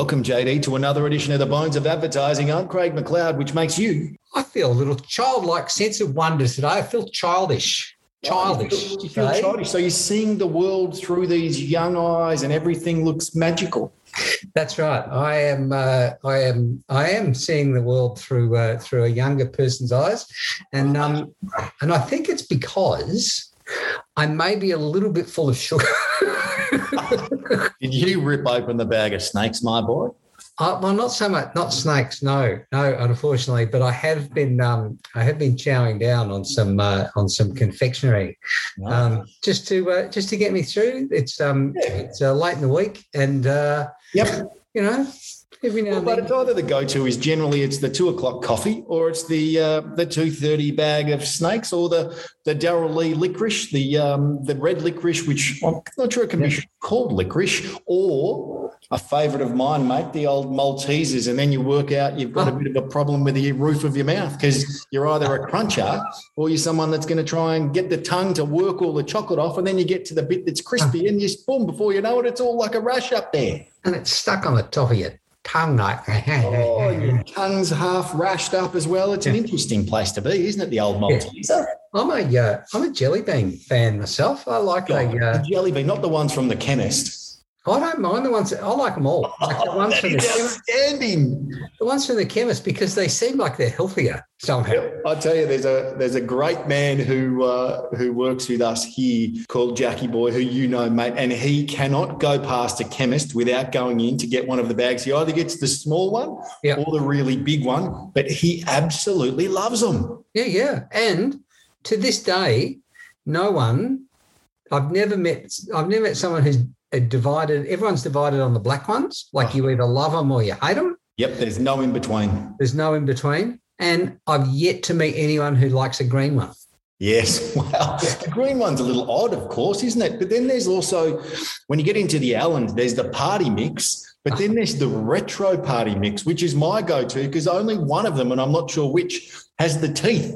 Welcome, JD, to another edition of the Bones of Advertising. I'm Craig McLeod, which makes you. I feel a little childlike sense of wonder today. I feel childish. Childish. Oh, you feel, you feel today. childish. So you're seeing the world through these young eyes, and everything looks magical. That's right. I am. Uh, I am. I am seeing the world through uh, through a younger person's eyes, and um, and I think it's because I may be a little bit full of sugar. Did you rip open the bag of snakes, my boy? Uh, well, not so much, not snakes. No, no, unfortunately. But I have been, um, I have been chowing down on some, uh, on some confectionery, um, just to, uh, just to get me through. It's, um, Yeah. it's uh, late in the week, and uh, Yep. you know, every now Well, and but it's either the go-to is generally it's the two o'clock coffee, or it's the uh, the two thirty bag of snakes, or the the Darrell Lea licorice, the um, the red licorice, which I'm not sure it can be called licorice, or a favourite of mine, mate, the old Maltesers, and then you work out you've got a bit of a problem with the roof of your mouth because you're either a cruncher or you're someone that's going to try and get the tongue to work all the chocolate off, and then you get to the bit that's crispy, and you boom, before you know it, it's all like a rash up there. and it's stuck on the top of your tongue, like. Oh, your tongue's half rashed up as well. It's an interesting place to be, isn't it? The old Malteser. I'm a, uh, I'm a jelly bean fan myself. I like a, uh, the jelly bean, not the ones from the chemist. I don't mind the ones. I like them all. Like the ones That from the is chemist, the ones from the chemist because they seem like they're healthier somehow. I tell you, there's a there's a great man who uh, who works with us here called Jackie Boy, who you know, mate, and he cannot go past a chemist without going in to get one of the bags. He either gets the small one Yeah. or the really big one, but he absolutely loves them. Yeah, yeah. And to this day, no one, I've never met, I've never met someone who's divided, everyone's divided on the black ones. Like you uh-huh. either love them or you hate them. Yep, there's no in between. There's no in between. And I've yet to meet anyone who likes a green one. Yes. Well, the green one's a little odd, of course, isn't it? But then there's also, when you get into the Allens, there's the party mix, but then there's the retro party mix, which is my go to because only one of them, and I'm not sure which, has the teeth.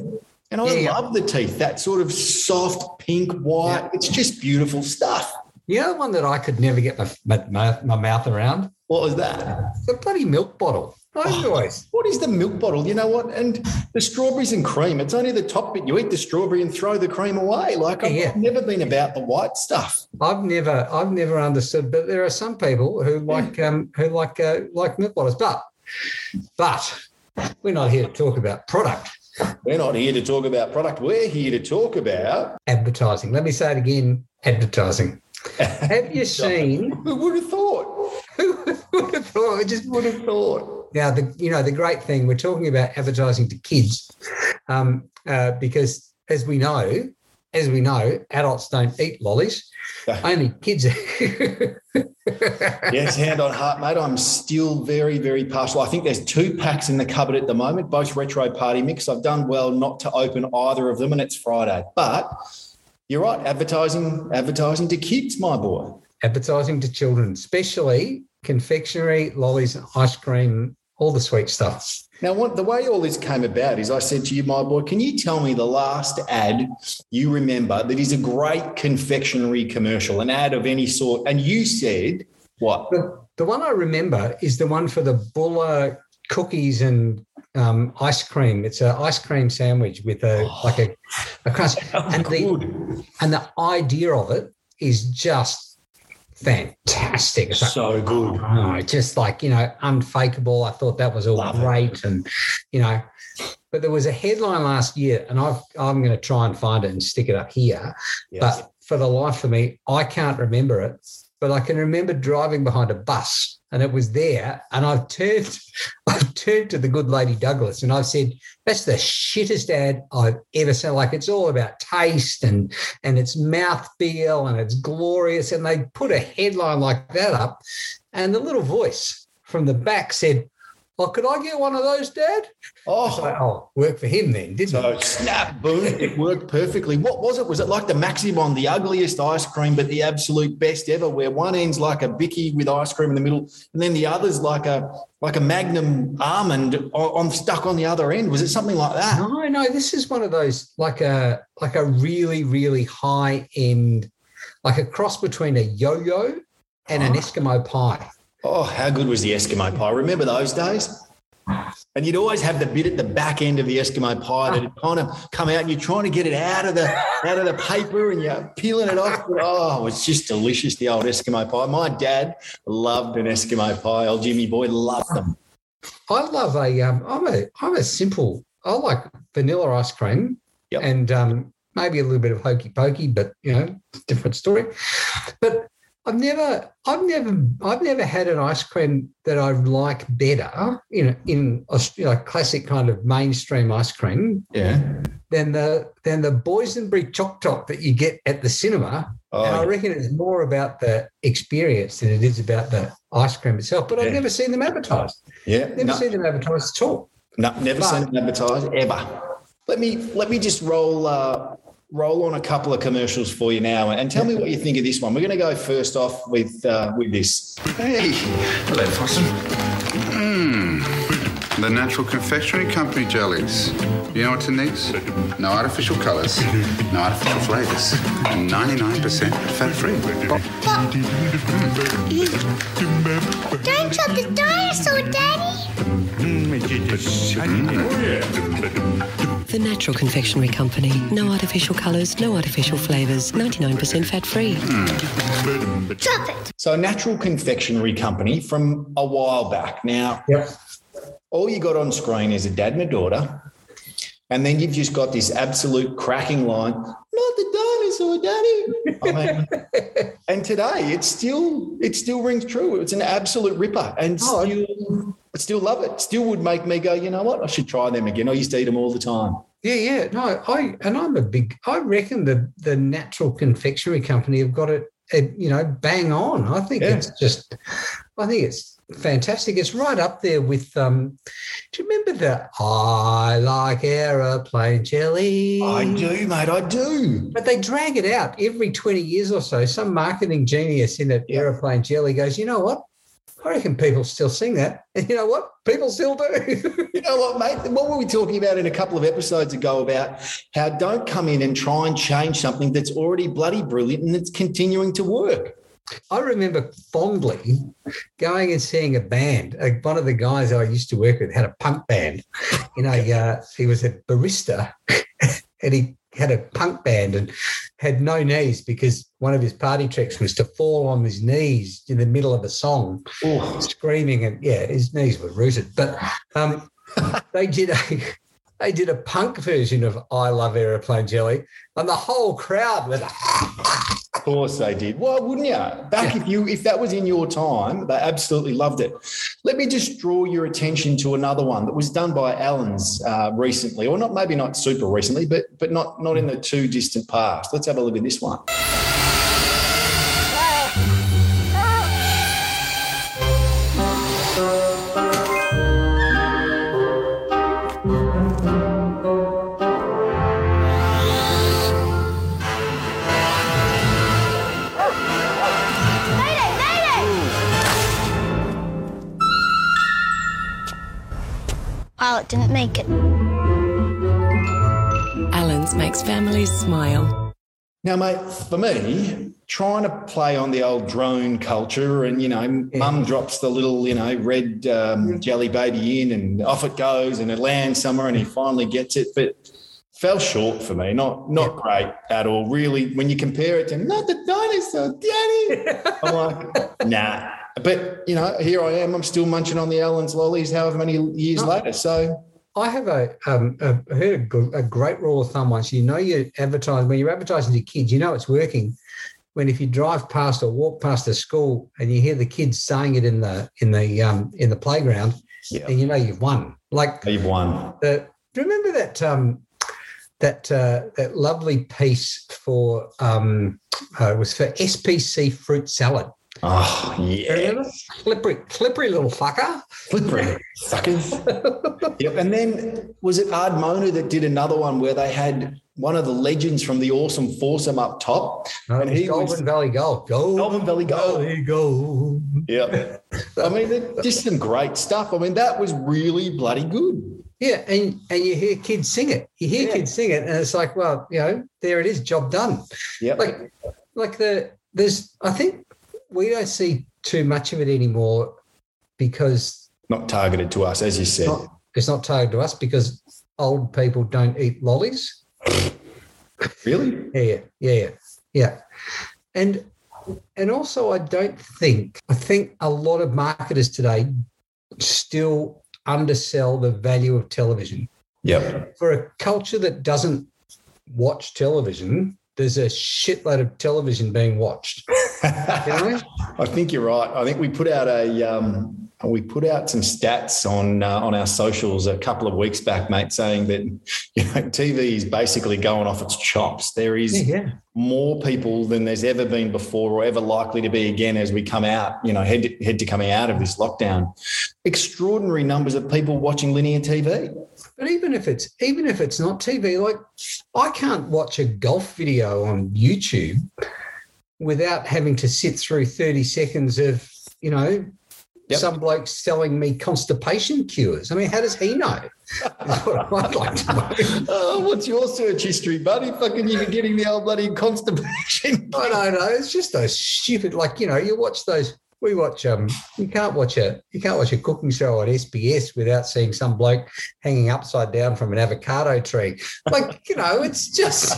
And I Yeah, yeah. love the teeth, that sort of soft pink, white. Yeah. It's just beautiful stuff. The other one that I could never get my, my, my, mouth around, What was that? the bloody milk bottle. Always. What is the milk bottle? You know what? And the strawberries and cream, it's only the top bit. You eat the strawberry and throw the cream away. Like, I've Yeah. never been about the white stuff. I've never, I've never understood, but there are some people who like, um, who like, uh, like milk bottles. But, but we're not here to talk about product We're not here to talk about product. We're here to talk about. advertising. Let me say it again: advertising. Have you seen? Who would have thought? Who would have thought? I just would have thought. Now, the you know the great thing we're talking about advertising to kids, um, uh, because as we know, as we know, adults don't eat lollies. Only kids. Yes, hand on heart, mate. I'm still very, very partial. I think there's two packs in the cupboard at the moment, both retro party mix. I've done well not to open either of them, and it's Friday. But you're right, advertising, advertising to kids, my boy. advertising to children, especially confectionery, lollies, ice cream, all the sweet stuff. Now, what the way all this came about is I said to you, my boy, can you tell me the last ad you remember that is a great confectionery commercial, an ad of any sort? And you said, what? The, the one I remember is the one for the Bulla cookies and um, ice cream. It's an ice cream sandwich with a like a, a crunch. And the, and the idea of it is just fantastic. It's like, So good. oh, just like, you know, unfakeable. I thought that was all Love it. great. And, you know, but there was a headline last year, and I've, I'm going to try and find it and stick it up here. Yes. But for the life of me, I can't remember it. But I can remember driving behind a bus and it was there. And I've turned, I've turned to the good lady Douglas and I've said, that's the shittest ad I've ever seen. Like it's all about taste and and it's mouthfeel and it's glorious. And they put a headline like that up. And the little voice from the back said, Oh, could I get one of those, Dad? Oh, So, oh, work for him then, didn't So it? snap, boom, it worked perfectly. What was it? Was it like the Maxibon, the ugliest ice cream, but the absolute best ever, where one end's like a bicky with ice cream in the middle, and then the other's like a like a Magnum almond on, stuck on the other end? Was it something like that? No, no, this is one of those like a like a really, really high end, like a cross between a yo-yo and an Oh. Eskimo pie. Oh, how good was the Eskimo pie? Remember those days? And you'd always have the bit at the back end of the Eskimo pie that had kind of come out, and you're trying to get it out of the out of the paper, and you're peeling it off. But, oh, it's just delicious, the old Eskimo pie. My dad loved an Eskimo pie. Old Jimmy boy loved them. I love a. Um, I'm a. I'm a simple. I like vanilla ice cream, Yep. and um, maybe a little bit of hokey pokey, but you know, different story. But I've never, I've never, I've never had an ice cream that I like better, you know, in a you know, classic kind of mainstream ice cream Yeah. than the than the boysenberry choc top that you get at the cinema. Oh, and I reckon it's more about the experience than it is about the ice cream itself. But I've Yeah. never seen them advertised. yeah. Never No, seen them advertised at all. no, never But- seen them advertised ever. Let me let me just roll uh, roll on a couple of commercials for you now, and tell me what you think of this one. We're going to go first off with uh, with this. Hey, hello, Fossum. Mmm, the Natural Confectionery Company jellies. You know what it needs? No artificial colours, no artificial flavours, 99% fat-free. Don't drop the dinosaur, Daddy. Hmm, hmm. The Natural Confectionery Company. No artificial colours, no artificial flavours, 99% fat free. Drop it. So, Natural Confectionery Company from a while back. Now, Yep. all you got on screen is a dad and a daughter, and then you've just got this absolute cracking line. Not the dinosaur, Daddy. I mean, and today it still it still rings true. It's an absolute ripper, and Oh, still, I still love it. Still would make me go. You know what? I should try them again. I used to eat them all the time. Yeah, yeah. No, I and I'm a big. I reckon the the Natural Confectionery Company have got it. you know, bang on. I think Yeah. it's just. I think it's fantastic. It's right up there with. um Do you remember the I like aeroplane jelly? I do, mate. I do. But they drag it out every 20 years or so. Some marketing genius in an Yeah. aeroplane jelly goes, you know what? I reckon people still sing that. And you know what? People still do. You know what, mate? What were we talking about in a couple of episodes ago about how don't come in and try and change something that's already bloody brilliant and it's continuing to work. I remember fondly going and seeing a band. Uh, one of the guys I used to work with had a punk band. You know, uh, he was a barista and he had a punk band and had no knees because one of his party tricks was to fall on his knees in the middle of a song. Oh, screaming and yeah, his knees were rooted. But um, they did a they did a punk version of I Love Aeroplane Jelly, and the whole crowd was of course they did. Why wouldn't you? Back if you if that was in your time, they absolutely loved it. Let me just draw your attention to another one that was done by Allen's uh, recently, or not maybe not super recently, but but not not in the too distant past. Let's have a look at this one. Make it. Allen's makes families smile. Now, mate, for me, trying to play on the old drone culture and, you know, mum drops the little, you know, red um, jelly baby in and off it goes and it lands somewhere and he finally gets it. But fell short for me. Not not great at all. Really, when you compare it to not the dinosaur, Daddy, I'm like, nah. But, you know, here I am. I'm still munching on the Allen's lollies however many years Oh. later. So, I have a, um, a I heard a, a great rule of thumb once. You know, you advertise when you're advertising to kids, you know it's working. When if you drive past or walk past a school and you hear the kids saying it in the in the um, in the playground, yeah, then you know you've won. Like you've won. the do you remember that um that uh, that lovely piece for um uh, it was for SPC fruit salad. Oh, yeah. Slippery, slippery little fucker. Slippery suckers. yep. And then was it Ardmona that did another one where they had one of the legends from the awesome foursome up top? No, And it was he was- Golden Valley Gold. Gold. Golden Valley Gold. Valley Gold. Yeah. I mean, just some great stuff. I mean, that was really bloody good. Yeah, and and you hear kids sing it. You hear Yeah. kids sing it, and it's like, well, you know, there it is, job done. Yeah. Like, like the there's, I think we don't see too much of it anymore because Not targeted to us, as you said. not, it's not targeted to us because old people don't eat lollies. really? Yeah, yeah, yeah. And and also I don't think I think a lot of marketers today still undersell the value of television. Yep. For a culture that doesn't watch television, there's a shitload of television being watched. I think you're right. I think we put out a um, we put out some stats on uh, on our socials a couple of weeks back, mate, saying that you know TV is basically going off its chops. There is yeah. more people than there's ever been before, or ever likely to be again as we come out. You know, head to, head to coming out of this lockdown. Extraordinary numbers of people watching linear TV. But even if it's even if it's not TV, like I can't watch a golf video on YouTube without having to sit through 30 seconds of, you know, Yep. some bloke selling me constipation cures. I mean, how does he know? What I'd like to know. Oh, what's your search history, buddy? Fucking you been getting the old bloody constipation. I don't know. It's just those stupid, like, you know, you watch those. We watch um you can't watch a you can't watch a cooking show on SBS without seeing some bloke hanging upside down from an avocado tree. Like, you know, it's just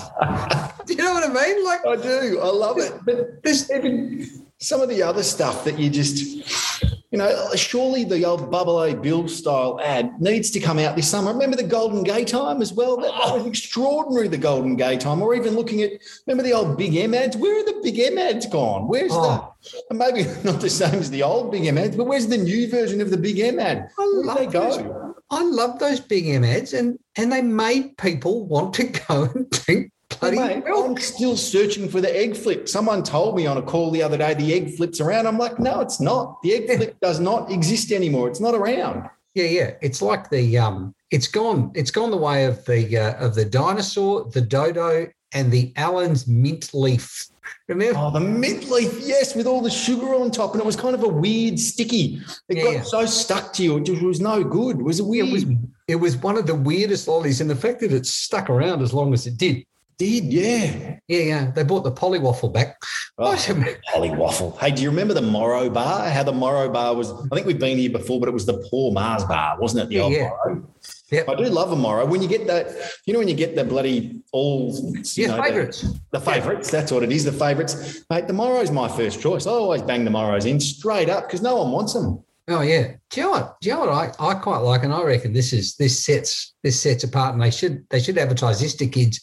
do you know what I mean? Like I do. I love it. But there's even some of the other stuff that you just, you know, surely the old Bubble O' Bill style ad needs to come out this summer. Remember the Golden Gay Time as well? That, that was oh. extraordinary, the Golden Gay Time. Or even looking at, remember the old Big M ads? Where are the Big M ads gone? Where's Oh. the, maybe not the same as the old Big M ads, but where's the new version of the Big M ad? I love they those. go? I love those big M ads and and they made people want to go and drink bloody Mate. I'm still searching for the egg flip. Someone told me on a call the other day the egg flips around. I'm like, no, it's not. The egg flip does not exist anymore. It's not around. Yeah, yeah. It's like the um it's gone it's gone the way of the uh, of the dinosaur, the dodo and the Allen's mint leaf. Remember? Oh, the mint leaf, yes, with all the sugar on top, and it was kind of a weird sticky. It Yeah, got yeah. so stuck to you, it just was no good. It was weird. It was it was one of the weirdest lollies, and the fact that it stuck around as long as it did. Did, yeah. Yeah, yeah. They brought the Polly Waffle back. Oh, I said, Holly waffle. Hey, do you remember the Moro bar? How the Moro bar was? I think we've been here before, but it was the poor Mars bar, wasn't it? The Yeah, old yeah. Moro. Yep. I do love a Moro. When you get that, you know, when you get the bloody all, Yeah, know, the- favourites. The favourites, that's what it is. The favourites, mate. The Moro's my first choice. I always bang the Moros in straight up because no one wants them. Oh yeah. Do you know what? Do you know what I, I quite like, and I reckon this is this sets this sets apart, and they should they should advertise this to kids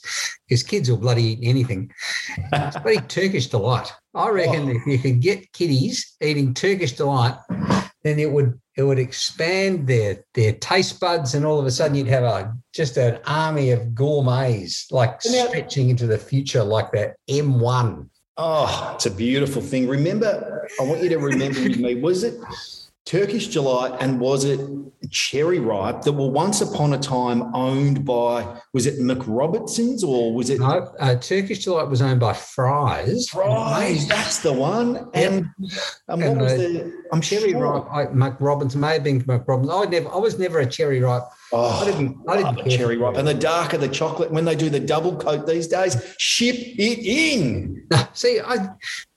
because kids will bloody eat anything. It's bloody Turkish delight. I reckon oh. if you could get kiddies eating Turkish delight, then it would it would expand their their taste buds, and all of a sudden you'd have a just an army of gourmets like now- stretching into the future like that M1. Oh, it's a beautiful thing. Remember, I want you to remember with me, was it Turkish delight and was it cherry ripe that were once upon a time owned by, was it MacRobertsons or was it No, uh, Turkish delight was owned by Fry's. Fries? That's the one. And, and what And was the the, I'm cherry sure. ripe. I, Robbins may have been Robbins. I never. I was never a cherry ripe. Oh, I didn't- I didn't love a care cherry ripe. And the darker the chocolate, when they do the double coat these days, ship it in. See, I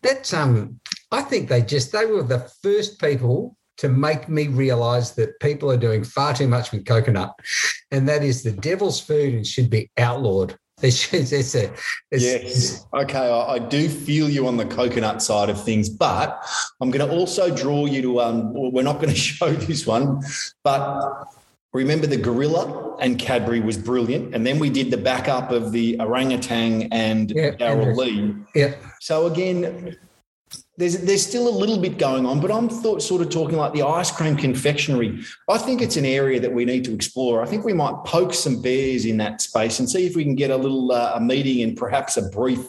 that's um. I think they just they were the first people to make me realise that people are doing far too much with coconut, and that is the devil's food and should be outlawed. It's, it's, it's a it's, Yes. Okay. I, I do feel you on the coconut side of things, but I'm going to also draw you to. Um, we're not going to show this one, but remember the gorilla and Cadbury was brilliant, and then we did the backup of the orangutan and Yeah, Darrell Lea. yeah. So again. There's, there's still a little bit going on, but I'm thought, sort of talking like the ice cream confectionery. I think it's an area that we need to explore. I think we might poke some bears in that space and see if we can get a little uh, a meeting and perhaps a brief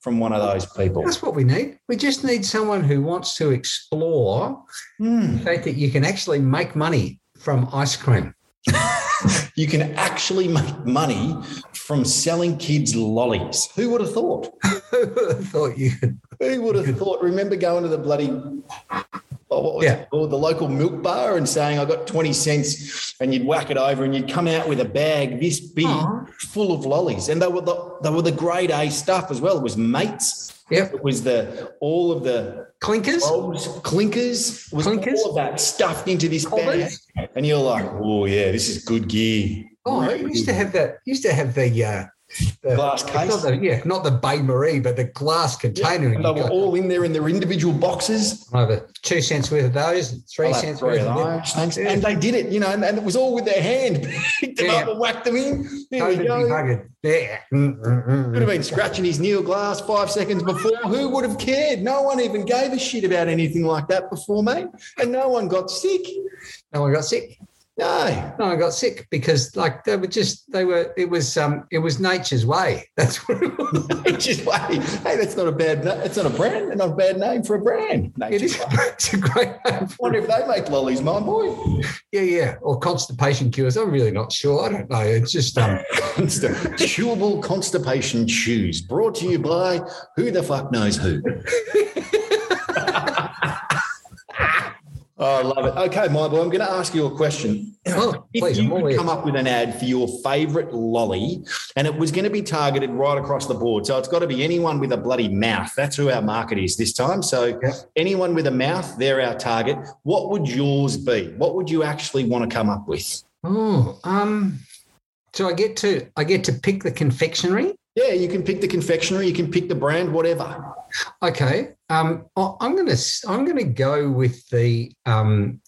from one of those people. That's what we need. We just need someone who wants to explore Hmm. the fact that you can actually make money from ice cream. You can actually make money from selling kids lollies. Who would have thought? Who would have thought you could? Who would have thought? Remember going to the bloody oh, what was Yeah. it called? The local milk bar and saying, I got 20 cents and you'd whack it over and you'd come out with a bag this big Aw. full of lollies. And they were the they were the grade A stuff as well. It was mates. Yep. It was the all of the Clinkers. rolls, clinkers, was Clinkers? all of that stuffed into this bag. And you're like, oh yeah, this is good gear. Oh, I used to have the used to have the uh, the Glass case. Not the, yeah, not the bain-marie, but the glass container. And they were got all in there in their individual boxes. over two cents worth of those, three I'll cents three worth of those, thanks. And they did it, you know, and, and it was all with their hand. Picked them Yeah. up and whacked them in. There we go. Yeah. Mm, mm, mm, Could have been scratching his Neil Glass five seconds before. Who would have cared? No one even gave a shit about anything like that before, mate. And no one got sick. No one got sick. No. No, I got sick because like they were just they were it was um it was nature's way. That's what it was. Just wait. Hey, that's not a bad. It's not a brand. Not a bad name for a brand. It is. Way. It's a great name. Wonder if they make lollies, my boy. Yeah, yeah. Or constipation cures. I'm really not sure. I don't know. It's just um Chewable constipation chews. Brought to you by who the fuck knows who. Oh, I love it. Okay, my boy, I'm going to ask you a question. oh, If please, you could come up with an ad for your favorite lolly, and it was going to be targeted right across the board. So it's got to be anyone with a bloody mouth. That's who our market is this time. So Yeah. anyone with a mouth, they're our target. What would yours be? What would you actually want to come up with? Oh, um so I get to I get to pick the confectionery. Yeah, you can pick the confectionery, you can pick the brand, whatever. Okay. Um, I- I'm gonna I'm gonna go with the um,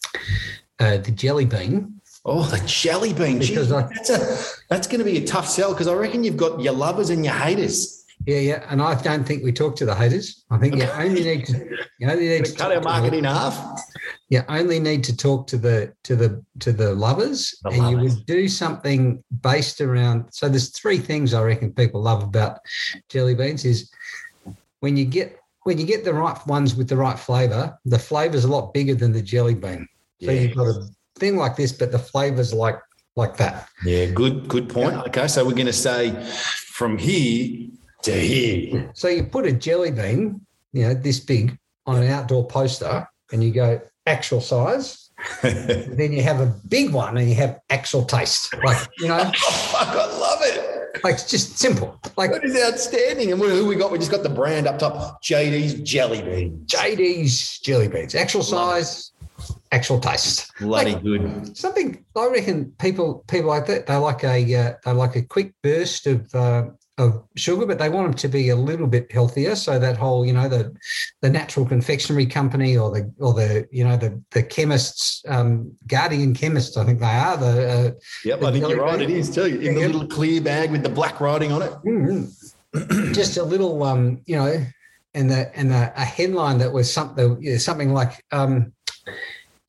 uh, the jelly bean. Oh, the jelly bean. Because I- that's a that's going to be a tough sell because I reckon you've got your lovers and your haters. Yeah, yeah. And I don't think we talk to the haters. I think you only need to you only need to Cut our market in half. you only need to talk to the to the to the lovers, The and you would do something based around. So there's three things I reckon people love about jelly beans is when you get when you get the right ones with the right flavour, the flavour's a lot bigger than the jelly bean. So you've got a thing like this, but the flavour's like like that. Yeah, good, good point. Okay, so we're going to say from here So you put a jelly bean, you know, this big on an outdoor poster, and you go actual size. then you have a big one, and you have actual taste. Like you know, Fuck, I love it. like it's just simple. Like That is outstanding. And who we got? We just got the brand up top. JD's Jelly beans. JD's jelly beans, actual size, actual taste. Bloody Like- good. Something I reckon people people like that they like a uh, they like a quick burst of uh, of sugar, but they want them to be a little bit healthier. So that whole you know the the natural confectionery company or the or the you know the the chemists um, guardian chemists I think they are the uh, Yep, The I think you're right. bean. It is too. In the Yeah. little clear bag with the black writing on it. Mm. just a little um you know and the and the, a headline that was something something like um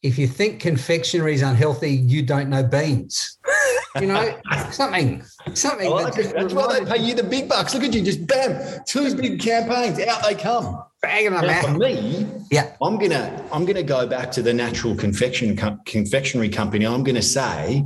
if you think confectionery is unhealthy you don't know beans you know something something that like it. That's why they pay you the big bucks. Look at you, just bam, two big campaigns, out they come. bang in the Now, for me, yeah I'm gonna I'm gonna go back to the natural confection com- confectionery company. I'm gonna say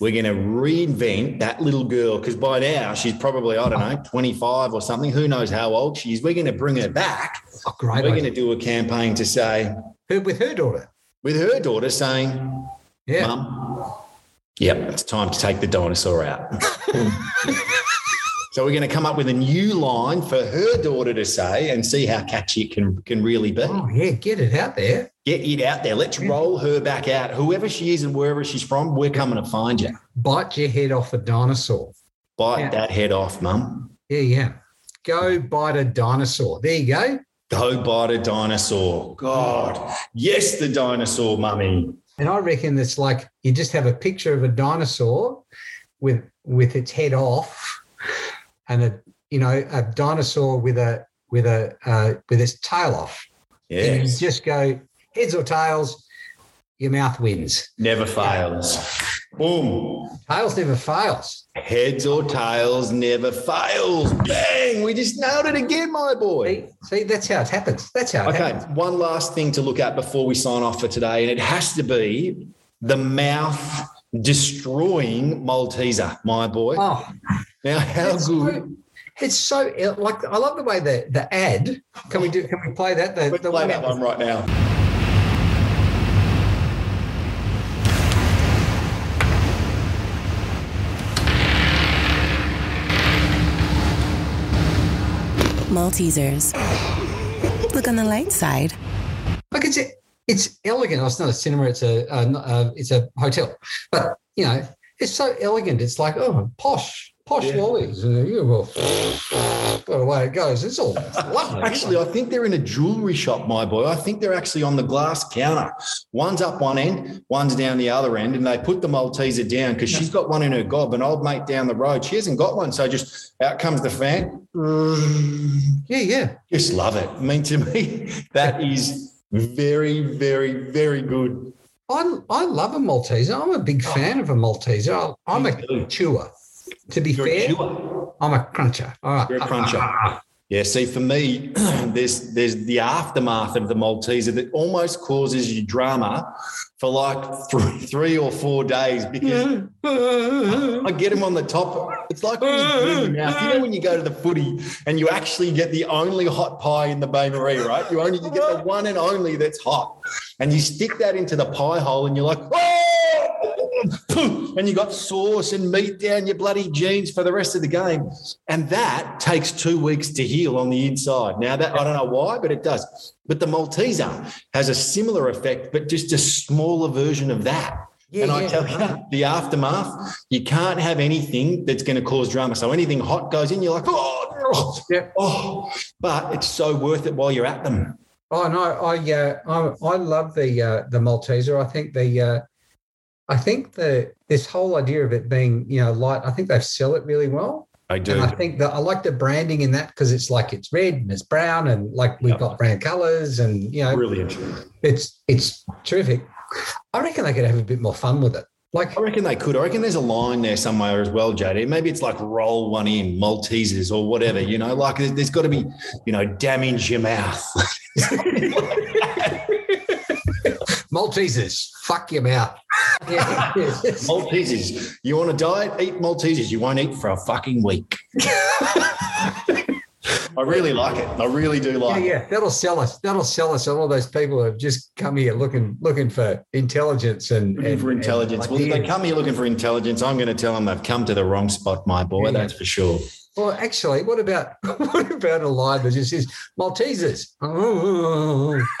we're gonna reinvent that little girl because by now she's probably I don't know 25 or something. Who knows how old she is? We're gonna bring her back. oh, great We're idea. gonna do a campaign to say with her daughter with her daughter saying, yeah "Mum, yep, it's time to take the dinosaur out." So we're going to come up with a new line for her daughter to say and see how catchy it can can really be. oh yeah get it out there Get it out there. Let's roll her back out. Whoever she is and wherever she's from, we're coming to find you. bite your head off a dinosaur Bite Yeah. that head off, mum. yeah yeah go bite a dinosaur there you go Go bite a dinosaur. God, yes, the dinosaur, mummy. And I reckon it's like you just have a picture of a dinosaur with with its head off, and a you know a dinosaur with a with a uh, with its tail off. And you just go heads or tails. Your mouth wins. never fails. Boom. Tails never fails. Heads or tails never fails. Bang. We just nailed it again, my boy. See, see, that's how it happens. That's how it Okay, happens. one last thing to look at before we sign off for today, and it has to be the mouth destroying Malteser, my boy. Oh, now, how it's good? so, it's so like I love the way the the ad. Can we do? Can we play that? The, Let's the play that one right now. Maltesers. Look on the light side. Like it's it's elegant. It's not a cinema. It's a, uh, a, a uh, it's a hotel, but you know it's so elegant. It's like oh posh posh Yeah. lollies. And you well, the way it goes. It's all lovely. Actually, I think they're in a jewelry shop, my boy. I think they're actually on the glass counter. One's up one end, one's down the other end, and they put the Malteser down because she's got one in her gob. An old mate down the road, she hasn't got one, so just out comes the fan. yeah, yeah. Just love it. I mean, to me, that is very, very, very good. I I love a Malteser. I'm a big fan of a Malteser. I'm a chewer. To be You're fair. I'm a cruncher. All right. You're a cruncher. Yeah, see, for me, there's there's the aftermath of the Malteser that almost causes you drama for like three, three or four days because I get him on the top. It's like when you burn mouth. You know when you go to the footy and you actually get the only hot pie in the bain-marie, right? You only you get the one and only that's hot, and you stick that into the pie hole, and you're like, oh! and you got sauce and meat down your bloody jeans for the rest of the game, and that takes two weeks to heal on the inside. Now that I don't know why, but it does. But the Malteser has a similar effect, but just a smaller version of that. Yeah, and I yeah. tell you, the aftermath, you can't have anything that's going to cause drama. So anything hot goes in, you're like, oh, oh, Yeah. oh. But it's so worth it while you're at them. Oh no, I uh, I, I love the uh, the Malteser. I think the uh, I think the this whole idea of it being you know light. I think they sell it really well, I do. and I think that I like the branding in that because it's like it's red and it's brown and like we've Yep. got brand colors and you know Brilliant. it's it's terrific. I reckon they could have a bit more fun with it. Like I reckon they could. I reckon there's a line there somewhere as well, JD. Maybe it's like roll one in, Maltesers or whatever, you know, like there's, there's got to be, you know, damage your mouth. Maltesers, fuck your mouth. Yeah. Maltesers. You want to diet? Eat Maltesers. You won't eat for a fucking week. I really like it. I really do Yeah, like it. yeah, that'll sell us. That'll sell us. All those people who have just come here looking looking for intelligence and Looking and- for and intelligence. Well, if they come here looking for intelligence, I'm going to tell them they've come to the wrong spot, my boy. Yeah. That's for sure. Well, actually, what about what about a line that just says Maltesers? Oh.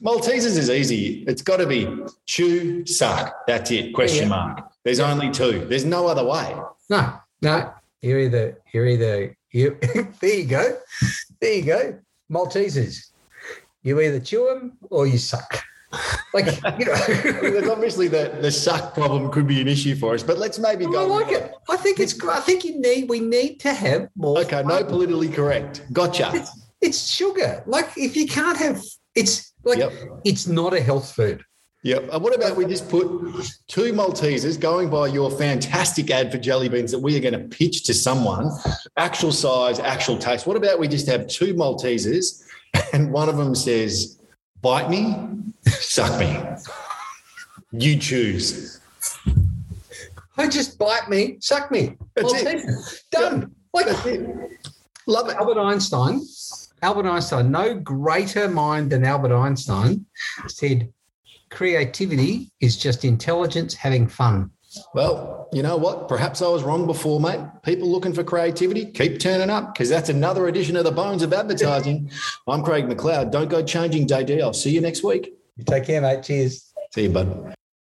Maltesers is easy. It's got to be chew, suck. That's it. Question Yeah. mark. There's only two. There's no other way. no, no. You're either you're either you. there you go. There you go. Maltesers. You either chew them or you suck. Like you know. There's obviously the, the suck problem could be an issue for us, but let's maybe Well, I go. like it. I think it's. I think you need. We need to have more. Okay, no politically correct. Gotcha. It's sugar. Like if you can't have, it's like Yep. it's not a health food. Yep. And what about we just put two Maltesers going by your fantastic ad for jelly beans that we are going to pitch to someone, actual size, actual taste. What about we just have two Maltesers and one of them says, bite me, suck me. You choose. Oh, just bite me, suck me. That's it. Maltesers. Done. Like it. Love it. Albert Einstein. Albert Einstein, no greater mind than Albert Einstein, said, "Creativity is just intelligence having fun." Well, you know what? Perhaps I was wrong before, mate. People looking for creativity, keep turning up because that's another edition of the Bones of Advertising. I'm Craig McLeod. Don't go changing, JD. I'll see you next week. You take care, mate. Cheers. See you, bud.